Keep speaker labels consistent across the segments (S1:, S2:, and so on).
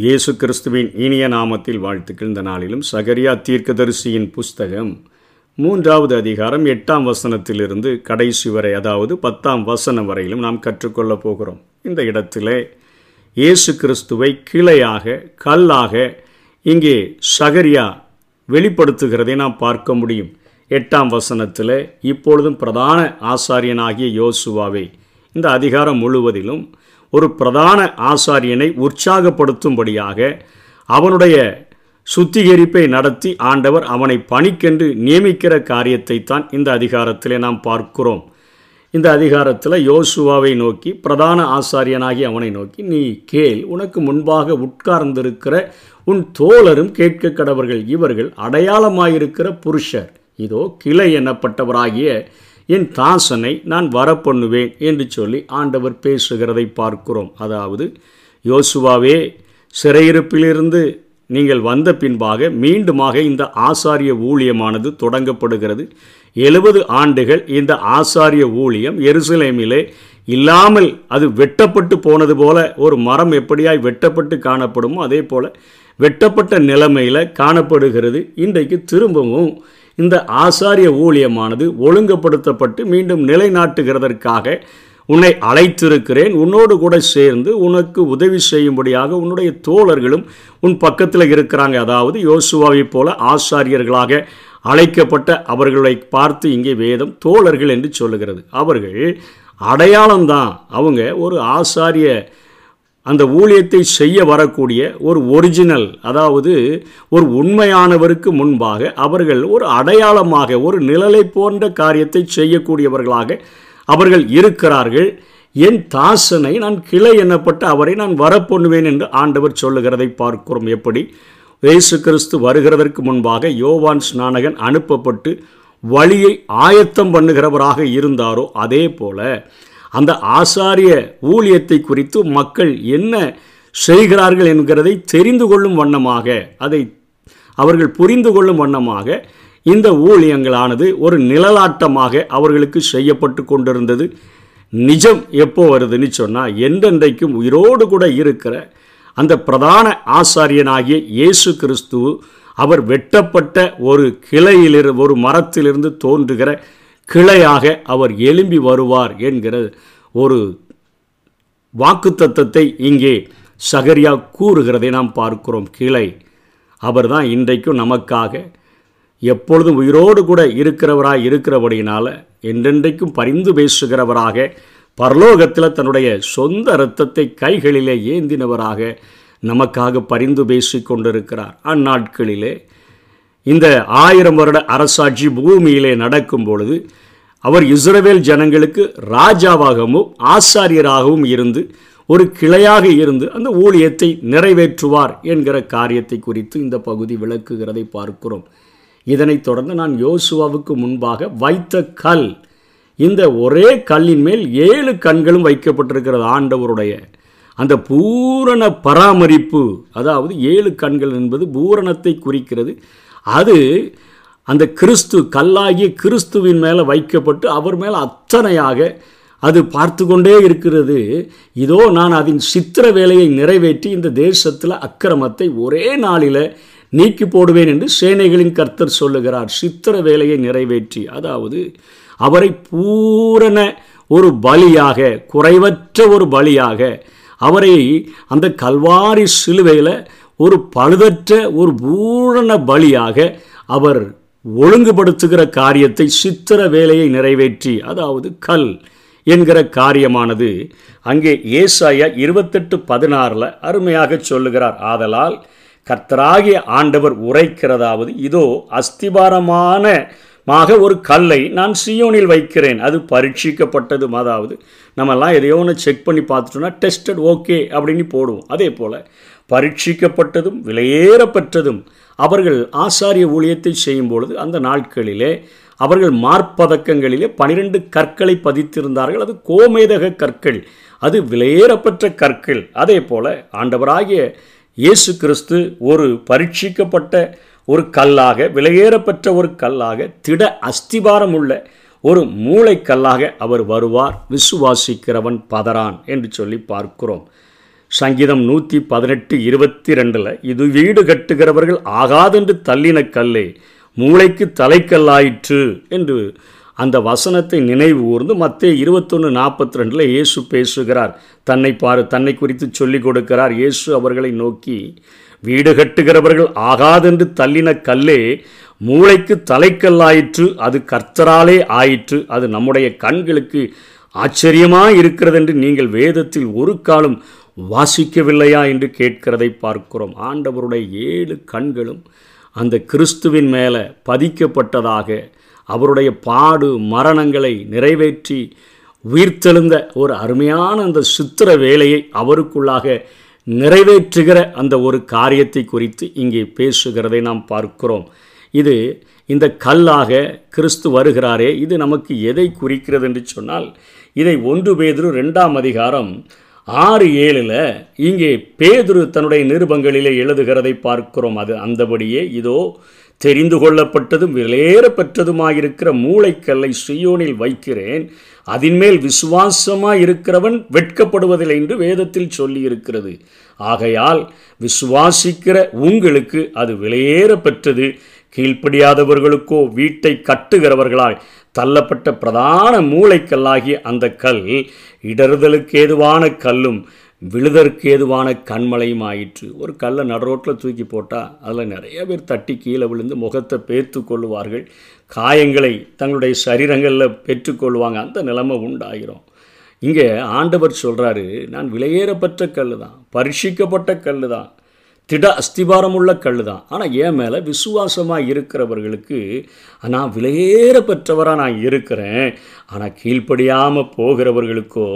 S1: இயேசு கிறிஸ்துவின் இனிய நாமத்தில் வாழ்த்துக்கள். இந்த நாளிலும் சகரியா தீர்க்கதரிசியின் புஸ்தகம் மூன்றாவது அதிகாரம் எட்டாம் வசனத்திலிருந்து கடைசி வரை அதாவது பத்தாம் வசனம் வரையிலும் நாம் கற்றுக்கொள்ளப் போகிறோம். இந்த இடத்திலே இயேசு கிறிஸ்துவை கிளையாக கல்லாக இங்கே சகரியா வெளிப்படுத்துகிறதை நாம் பார்க்க முடியும். எட்டாம் வசனத்தில் இப்பொழுதும் பிரதான ஆசாரியனாகிய யோசுவாவை இந்த அதிகாரம் முழுவதிலும் ஒரு பிரதான ஆசாரியனை உற்சாகப்படுத்தும்படியாக அவனுடைய சுத்திகரிப்பை நடத்தி ஆண்டவர் அவனை பணிக்கென்று நியமிக்கிற காரியத்தை தான் இந்த அதிகாரத்திலே நாம் பார்க்கிறோம். இந்த அதிகாரத்தில் யோசுவாவை நோக்கி பிரதான ஆசாரியனாகி அவனை நோக்கி நீ கேள் உனக்கு முன்பாக உட்கார்ந்திருக்கிற உன் தோழரும் கேட்க கடவர்கள் இவர்கள் அடையாளமாயிருக்கிற புருஷர். இதோ கிளை எனப்பட்டவராகிய என் தாசனை நான் வரப்பண்ணுவேன் என்று சொல்லி ஆண்டவர் பேசுகிறதை பார்க்கிறோம். அதாவது யோசுவாவே சிறையிருப்பிலிருந்து நீங்கள் வந்த பின்பாக மீண்டுமாக இந்த ஆசாரிய ஊழியமானது தொடங்கப்படுகிறது. எழுபது ஆண்டுகள் இந்த ஆசாரிய ஊழியம் எருசலேமிலே இல்லாமல் அது வெட்டப்பட்டு போனது போல ஒரு மரம் எப்படியாய் வெட்டப்பட்டு காணப்படுமோ அதே போல வெட்டப்பட்ட நிலைமையில் காணப்படுகிறது. இன்றைக்கு திரும்பவும் இந்த ஆசாரிய ஊழியமானது ஒழுங்குபடுத்தப்பட்டு மீண்டும் நிலைநாட்டுகிறதற்காக உன்னை அழைத்திருக்கிறேன். உன்னோடு கூட சேர்ந்து உனக்கு உதவி செய்யும்படியாக உன்னுடைய தோழர்களும் உன் பக்கத்தில் இருக்கிறாங்க. அதாவது யோசுவாவைப் போல ஆசாரியர்களாக அழைக்கப்பட்ட அவர்களை பார்த்து இங்கே வேதம் தோழர்கள் என்று சொல்லுகிறது. அவர்கள் அடையாளம்தான். அவங்க ஒரு ஆசாரிய அந்த ஊழியத்தை செய்ய வரக்கூடிய ஒரு ஒரிஜினல் அதாவது ஒரு உண்மையானவருக்கு முன்பாக அவர்கள் ஒரு அடையாளமாக ஒரு நிழலை போன்ற காரியத்தை செய்யக்கூடியவர்களாக அவர்கள் இருக்கிறார்கள். என் தாசனை நான் கிளை எண்ணப்பட்ட அவரை நான் வரப்பண்ணுவேன் என்று ஆண்டவர் சொல்லுகிறதை பார்க்கிறோம். எப்படி? இயேசு கிறிஸ்து வருகிறதற்கு முன்பாக யோவான் ஸ்நானகன் அனுப்பப்பட்டு வழியை ஆயத்தம் பண்ணுகிறவராக இருந்தாரோ அதே போல அந்த ஆசாரிய ஊழியத்தை குறித்து மக்கள் என்ன செய்கிறார்கள் என்கிறதை தெரிந்து கொள்ளும் வண்ணமாக அதை அவர்கள் புரிந்து கொள்ளும் வண்ணமாக இந்த ஊழியங்களானது ஒரு நிழலாட்டமாக அவர்களுக்கு செய்யப்பட்டு கொண்டிருந்தது. நிஜம் எப்போ வருதுன்னு சொன்னால் என்றென்றைக்கும் உயிரோடு கூட இருக்கிற அந்த பிரதான ஆசாரியனாகிய இயேசு கிறிஸ்து அவர் வெட்டப்பட்ட ஒரு கிளையிலிரு ஒரு மரத்திலிருந்து தோன்றுகிற கிளையாக அவர் எழும்பி வருவார் என்கிற ஒரு வாக்குத்தத்தத்தை இங்கே சகரியா கூறுகிறதை நாம் பார்க்கிறோம். கிளை அவர்தான் இன்றைக்கும் நமக்காக எப்பொழுதும் உயிரோடு கூட இருக்கிறவராக இருக்கிறபடியினால் என்றென்றைக்கும் பரிந்து பேசுகிறவராக பரலோகத்தில் தன்னுடைய சொந்த இரத்தத்தை கைகளிலே ஏந்தினவராக நமக்காக பரிந்து பேசி கொண்டிருக்கிறார் அந்நாட்களிலே இந்த ஆயிரம் வருட அரசாட்சி பூமியிலே நடக்கும் பொழுது அவர் இஸ்ரவேல் ஜனங்களுக்கு ராஜாவாகவும் ஆசாரியராகவும் இருந்து ஒரு கிளையாக இருந்து அந்த ஊழியத்தை நிறைவேற்றுவார் என்கிற காரியத்தை குறித்து இந்த பகுதி விளக்குகிறதை பார்க்கிறோம். இதனைத் தொடர்ந்து நான் யோசுவாவுக்கு முன்பாக வைத்த கல் இந்த ஒரே கல்லின் மேல் ஏழு கண்களும் வைக்கப்பட்டிருக்கிறது ஆண்டவருடைய. அந்த பூரண பராமரிப்பு அதாவது ஏழு கண்கள் என்பது பூரணத்தை குறிக்கிறது. அது அந்த கிறிஸ்து கல்லாகிய கிறிஸ்துவின் மேலே வைக்கப்பட்டு அவர் மேலே அத்தனையாக அது பார்த்து கொண்டே இருக்கிறது. இதோ நான் அதன் சித்திர வேலையை நிறைவேற்றி இந்த தேசத்தில் அக்கிரமத்தை ஒரே நாளில் நீக்கி போடுவேன் என்று சேனைகளின் கர்த்தர் சொல்லுகிறார். சித்திர வேலையை நிறைவேற்றி அதாவது அவரை பூரண ஒரு பலியாக குறைவற்ற ஒரு பலியாக அவரை அந்த கல்வாரி சிலுவையில் ஒரு பழுதற்ற ஒரு பூரண பலியாக அவர் ஒழுங்குபடுத்துகிற காரியத்தை சித்திர வேலையை நிறைவேற்றி அதாவது கல் என்கிற காரியமானது அங்கே ஏசாயா இருபத்தெட்டு பதினாறில் அருமையாக சொல்லுகிறார். ஆதலால் கர்த்தராகிய ஆண்டவர் உரைக்கிறதாவது இதோ அஸ்திபாரமான மாக ஒரு கல்லை நான் சியோனில் வைக்கிறேன். அது பரீட்சிக்கப்பட்டது அதாவது நம்மெல்லாம் எதையோ ஒன்று செக் பண்ணி பார்த்துட்டோம்னா டெஸ்டட் ஓகே அப்படின்னு போடுவோம். அதே போல் பரீட்சிக்கப்பட்டதும் விலையேறப்பட்டதும் அவர்கள் ஆசாரிய ஊழியத்தை செய்யும் பொழுது அந்த நாட்களிலே அவர்கள் மார்ப்பதக்கங்களிலே பனிரெண்டு கற்களை பதித்திருந்தார்கள். அது கோமேதக கற்கள் அது விலையேறப்பெற்ற கற்கள். அதே போல் ஆண்டவராகிய இயேசு கிறிஸ்து ஒரு பரீட்சிக்கப்பட்ட ஒரு கல்லாக விலையேறப்பெற்ற ஒரு கல்லாக திட அஸ்திபாரம் உள்ள ஒரு மூளைக்கல்லாக அவர் வருவார். விசுவாசிக்கிறவன் பதறான் என்று சொல்லி பார்க்கிறோம். சங்கீதம் நூற்றி பதினெட்டு இருபத்தி ரெண்டில் இது வீடு கட்டுகிறவர்கள் ஆகாதென்று தள்ளின கல்லே மூளைக்கு தலைக்கல்லாயிற்று என்று அந்த வசனத்தை நினைவு கூர்ந்து மத்திய இருபத்தொன்று நாற்பத்தி ரெண்டில் இயேசு பேசுகிறார். தன்னை பாரு தன்னை குறித்து சொல்லிக் கொடுக்கிறார் இயேசு அவர்களை நோக்கி வீடு கட்டுகிறவர்கள் ஆகாதென்று தள்ளின கல்லே மூளைக்கு தலைக்கல்லாயிற்று அது கர்த்தராலே ஆயிற்று அது நம்முடைய கண்களுக்கு ஆச்சரியமாக இருக்கிறது என்று நீங்கள் வேதத்தில் ஒரு காலம் வாசிக்கவில்லையா என்று கேட்கிறதை பார்க்கிறோம். ஆண்டவருடைய ஏழு கண்களும் அந்த கிறிஸ்துவின் மேலே பதிக்கப்பட்டதாக அவருடைய பாடு மரணங்களை நிறைவேற்றி உயிர்த்தெழுந்த ஒரு அருமையான அந்த சித்திர வேலையை அவருக்குள்ளாக நிறைவேற்றுகிற அந்த ஒரு காரியத்தை குறித்து இங்கே பேசுகிறதை நாம் பார்க்கிறோம். இது இந்த கல்லாக கிறிஸ்து வருகிறாரே இது நமக்கு எதை குறிக்கிறது என்று சொன்னால் இதை ஒன்று பேதுரு ரெண்டாம் அதிகாரம் ஆறு ஏழில் இங்கே பேதுரு தன்னுடைய நிருபங்களிலே எழுதுகிறதை பார்க்கிறோம். அது அந்தபடியே இதோ தெரிந்து கொள்ளப்பட்டதும் விலையேறப்பெற்றதுமாயிருக்கிற மூளைக்கல்லை சுயோனில் வைக்கிறேன். அதின்மேல் விசுவாசமாக இருக்கிறவன் வெட்கப்படுவதில்லை என்று வேதத்தில் சொல்லியிருக்கிறது. ஆகையால் விசுவாசிக்கிற உங்களுக்கு அது விலையேற பெற்றது. கீழ்ப்படியாதவர்களுக்கோ வீட்டை கட்டுகிறவர்களால் தள்ளப்பட்ட பிரதான மூளைக்கல்லாகிய அந்த கல் இடறுதலுக்கு ஏதுவான கல்லும் விழுதற்கு ஏதுவான கண்மலையும் ஆயிற்று. ஒரு கல்லை நடுரோட்டில் தூக்கி போட்டால் அதில் நிறைய பேர் தட்டி கீழே விழுந்து முகத்தை பேர்த்து கொள்ளுவார்கள். காயங்களை தங்களுடைய சரீரங்களில் பெற்றுக்கொள்வாங்க அந்த நிலைமை உண்டாயிரும். இங்கே ஆண்டவர் சொல்கிறாரு நான் விலையேறப்பட்ட கல் தான் பரிசிக்கப்பட்ட கல் தான் திட அஸ்திபாரம் உள்ள கல் தான் ஆனால் என் மேலே விசுவாசமாக இருக்கிறவர்களுக்கு நான் விலையேற பெற்றவராக நான் இருக்கிறேன். ஆனால் கீழ்ப்படியாமல் போகிறவர்களுக்கோ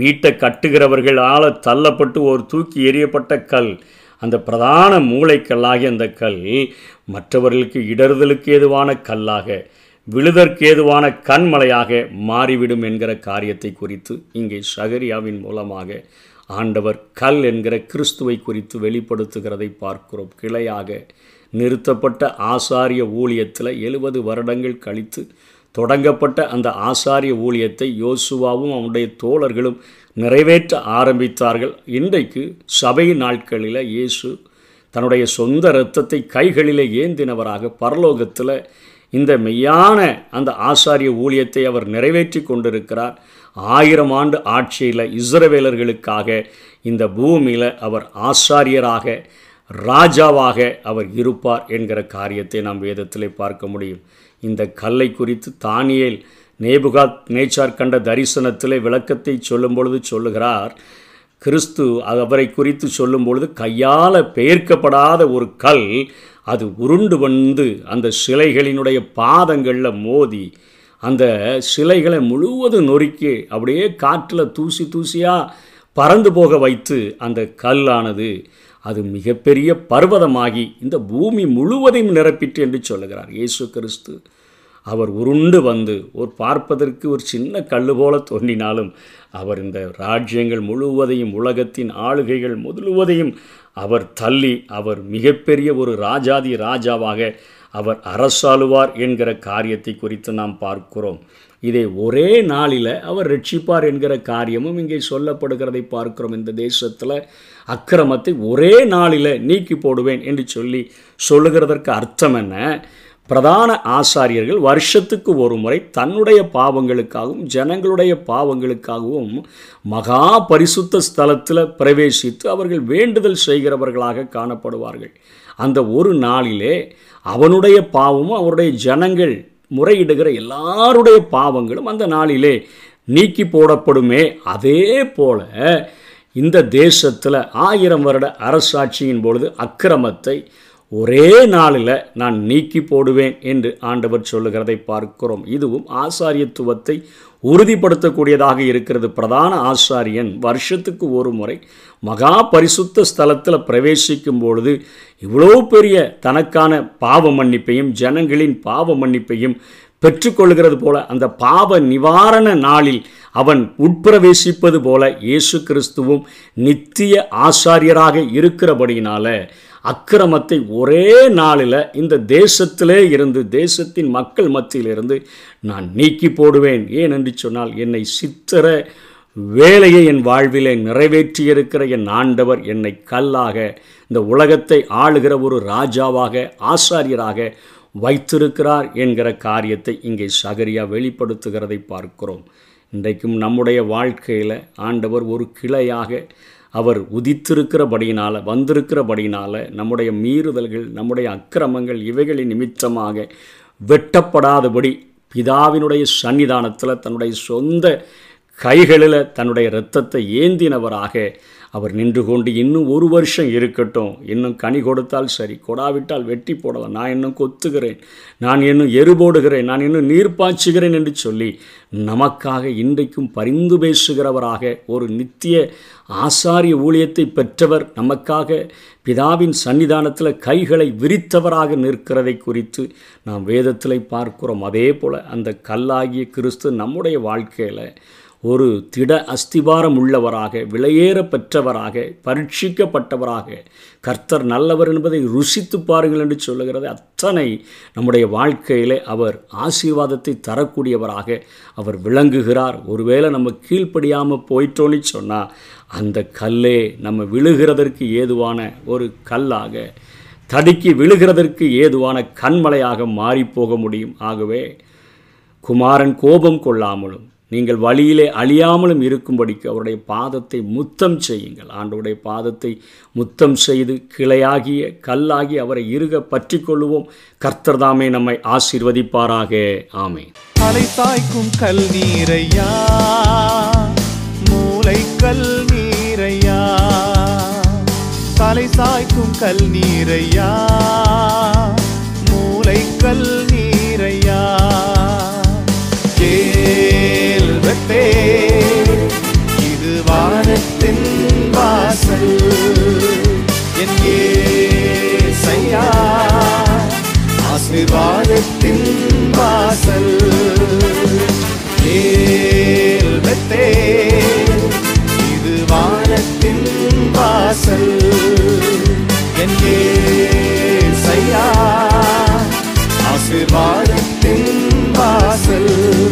S1: வீட்டை கட்டுகிறவர்கள் ஆள தள்ளப்பட்டு ஒரு தூக்கி எறியப்பட்ட கல். அந்த பிரதான மூளைக்கல்லாகிய அந்த கல் மற்றவர்களுக்கு இடறுதலுக்கு ஏதுவான கல்லாக விழுதற்கு ஏதுவான கண்மலையாக மாறிவிடும் என்கிற காரியத்தை குறித்து இங்கே சகரியாவின் மூலமாக ஆண்டவர் கல் என்கிற கிறிஸ்துவை குறித்து வெளிப்படுத்துகிறதை பார்க்கிறோம். கிளையாக நிறுத்தப்பட்ட ஆசாரிய ஊழியத்தில் எழுபது வருடங்கள் கழித்து தொடங்கப்பட்ட அந்த ஆசாரிய ஊழியத்தை யோசுவாவும் அவனுடைய தோழர்களும் நிறைவேற்ற ஆரம்பித்தார்கள். இன்றைக்கு சபை நாட்களில் இயேசு தன்னுடைய சொந்த இரத்தத்தை கைகளிலே ஏந்தினவராக பரலோகத்தில் இந்த மெய்யான அந்த ஆசாரிய ஊழியத்தை அவர் நிறைவேற்றி கொண்டிருக்கிறார். ஆயிரம் ஆண்டு ஆட்சியில் இஸ்ரவேலர்களுக்காக இந்த பூமியில் அவர் ஆசாரியராக ராஜாவாக அவர் இருப்பார் என்கிற காரியத்தை நாம் வேதத்தில் பார்க்க முடியும். இந்த கல்லை குறித்து தானியேல் நேபுகாத் நேச்சார் கண்ட தரிசனத்திலே விளக்கத்தை சொல்லும் பொழுது சொல்லுகிறார் கிறிஸ்து அவரை குறித்து சொல்லும் பொழுது கையால் பெயர்க்கப்படாத ஒரு கல் அது உருண்டு வந்து அந்த சிலைகளினுடைய பாதங்களில் மோதி அந்த சிலைகளை முழுவதும் நொறுக்கி அப்படியே காற்றில் தூசி தூசியாக பறந்து போக வைத்து அந்த கல்லானது அது மிகப்பெரிய பர்வதமாகி இந்த பூமி முழுவதையும் நிரப்பிட்டு என்று சொல்லுகிறார். இயேசு கிறிஸ்து அவர் உருண்டு வந்து ஒரு பார்ப்பதற்கு ஒரு சின்ன கல் போல தோன்றினாலும் அவர் இந்த ராஜ்யங்கள் முழுவதையும் உலகத்தின் ஆளுகைகள் முழுவதையும் அவர் தள்ளி அவர் மிகப்பெரிய ஒரு ராஜாதி ராஜாவாக அவர் அரசாளுவார் என்கிற காரியத்தை குறித்து நாம் பார்க்கிறோம். இதை ஒரே நாளில் அவர் ரட்சிப்பார் என்கிற காரியமும் இங்கே சொல்லப்படுகிறதை பார்க்கிறோம். இந்த தேசத்தில் அக்கிரமத்தை ஒரே நாளில் நீக்கி போடுவேன் என்று சொல்லி சொல்லுகிறதற்கு அர்த்தம் என்ன? பிரதான ஆசாரியர்கள் வருஷத்துக்கு ஒரு முறை தன்னுடைய பாவங்களுக்காகவும் ஜனங்களுடைய பாவங்களுக்காகவும் மகா பரிசுத்த ஸ்தலத்தில் பிரவேசித்து அவர்கள் வேண்டுதல் செய்கிறவர்களாக காணப்படுவார்கள். அந்த ஒரு நாளிலே அவனுடைய பாவமும் அவருடைய ஜனங்கள் முறையிடுகிற எல்லாருடைய பாவங்களும் அந்த நாளிலே நீக்கி போடப்படுமே. அதே போல இந்த தேசத்தில் ஆயிரம் வருட அரசாட்சியின் பொழுது அக்கிரமத்தை ஒரே நாளில் நான் நீக்கி போடுவேன் என்று ஆண்டவர் சொல்லுகிறதை பார்க்கிறோம். இதுவும் ஆசாரியத்துவத்தை உறுதிப்படுத்தக்கூடியதாக இருக்கிறது. பிரதான ஆசாரியன் வருஷத்துக்கு ஒரு முறை மகா பரிசுத்த ஸ்தலத்தில் பிரவேசிக்கும் பொழுது இவ்வளோ பெரிய தனக்கான பாவ மன்னிப்பையும் ஜனங்களின் பாவ மன்னிப்பையும் பெற்றுக்கொள்கிறது போல அந்த பாவ நிவாரண நாளில் அவன் உட்பிரவேசிப்பது போல இயேசு கிறிஸ்துவும் நித்திய ஆசாரியராக இருக்கிறபடியினால அக்கிரமத்தை ஒரே நாளில் இந்த தேசத்திலே இருந்து தேசத்தின் மக்கள் மத்தியிலிருந்து நான் நீக்கி போடுவேன். ஏன் என்று சொன்னால் என்னை சித்திர வேலையை என் வாழ்விலே நிறைவேற்றியிருக்கிற என் ஆண்டவர் என்னை கல்லாக இந்த உலகத்தை ஆளுகிற ஒரு ராஜாவாக ஆசாரியராக வைத்திருக்கிறார் என்கிற காரியத்தை இங்கே சகரியா வெளிப்படுத்துகிறதை பார்க்கிறோம். இன்றைக்கும் நம்முடைய வாழ்க்கையில் ஆண்டவர் ஒரு கிளையாக அவர் உதித்திருக்கிறபடியினால் வந்திருக்கிறபடியினால் நம்முடைய மீறுதல்கள் நம்முடைய அக்கிரமங்கள் இவைகளின் நிமித்தமாக வெட்டப்படாதபடி பிதாவினுடைய சன்னிதானத்தில் தன்னுடைய சொந்த கைகளில் தன்னுடைய இரத்தத்தை ஏந்தினவராக அவர் நின்று கொண்டு இன்னும் ஒரு வருஷம் இருக்கட்டும். இன்னும் கனி கொடுத்தால் சரி கொடாவிட்டால் வெட்டி போடலாம் நான் இன்னும் கொத்துகிறேன் நான் இன்னும் எரு போடுகிறேன் நான் இன்னும் நீர் பாய்ச்சுகிறேன் என்று சொல்லி நமக்காக இன்றைக்கும் பரிந்து பேசுகிறவராக ஒரு நித்திய ஆசாரிய ஊழியத்தை பெற்றவர் நமக்காக பிதாவின் சன்னிதானத்தில் கைகளை விரித்தவராக நிற்கிறதை குறித்து நாம் வேதத்தில் பார்க்கிறோம். அதே போல் அந்த கல்லாகிய கிறிஸ்து நம்முடைய வாழ்க்கையில் ஒரு திட அஸ்திபாரம் உள்ளவராக விலையேற பெற்றவராக பரீட்சிக்கப்பட்டவராக கர்த்தர் நல்லவர் என்பதை ருசித்து பாருங்கள் என்று சொல்லுகிறது. அத்தனை நம்முடைய வாழ்க்கையிலே அவர் ஆசீர்வாதத்தை தரக்கூடியவராக அவர் விளங்குகிறார். ஒருவேளை நம்ம கீழ்ப்படியாமல் போயிட்டோன்னு சொன்னால் அந்த கல்லே நம்ம விழுகிறதற்கு ஏதுவான ஒரு கல்லாக தடுக்கி விழுகிறதற்கு ஏதுவான கண்மலையாக மாறிப்போக முடியும். ஆகவே குமாரன் கோபம் கொள்ளாமலும் நீங்கள் வழியிலே அழியாமலும் இருக்கும்படிக்கு அவருடைய பாதத்தை முத்தம் செய்யுங்கள். ஆண்டவுடைய பாதத்தை முத்தம் செய்து கிளையாகிய கல்லாகி அவரை இருக பற்றி கொள்ளுவோம். கர்த்தர்தாமே நம்மை ஆசீர்வதிப்பாராக. ஆமே
S2: தலை தாய்க்கும் கல் நீரையா? மூளை கல் நீரையா? தலை சாய்க்கும் கல் நீரையா? மூளை கல் இருக்கட்டே இது வானத்தின் வாசல். என் ஏசையா ஆசிர்வாதத்தின் வாசல். ஏல்வத்தே இது வானத்தின் வாசல். என் ஏசையா ஆசிர்வாதம்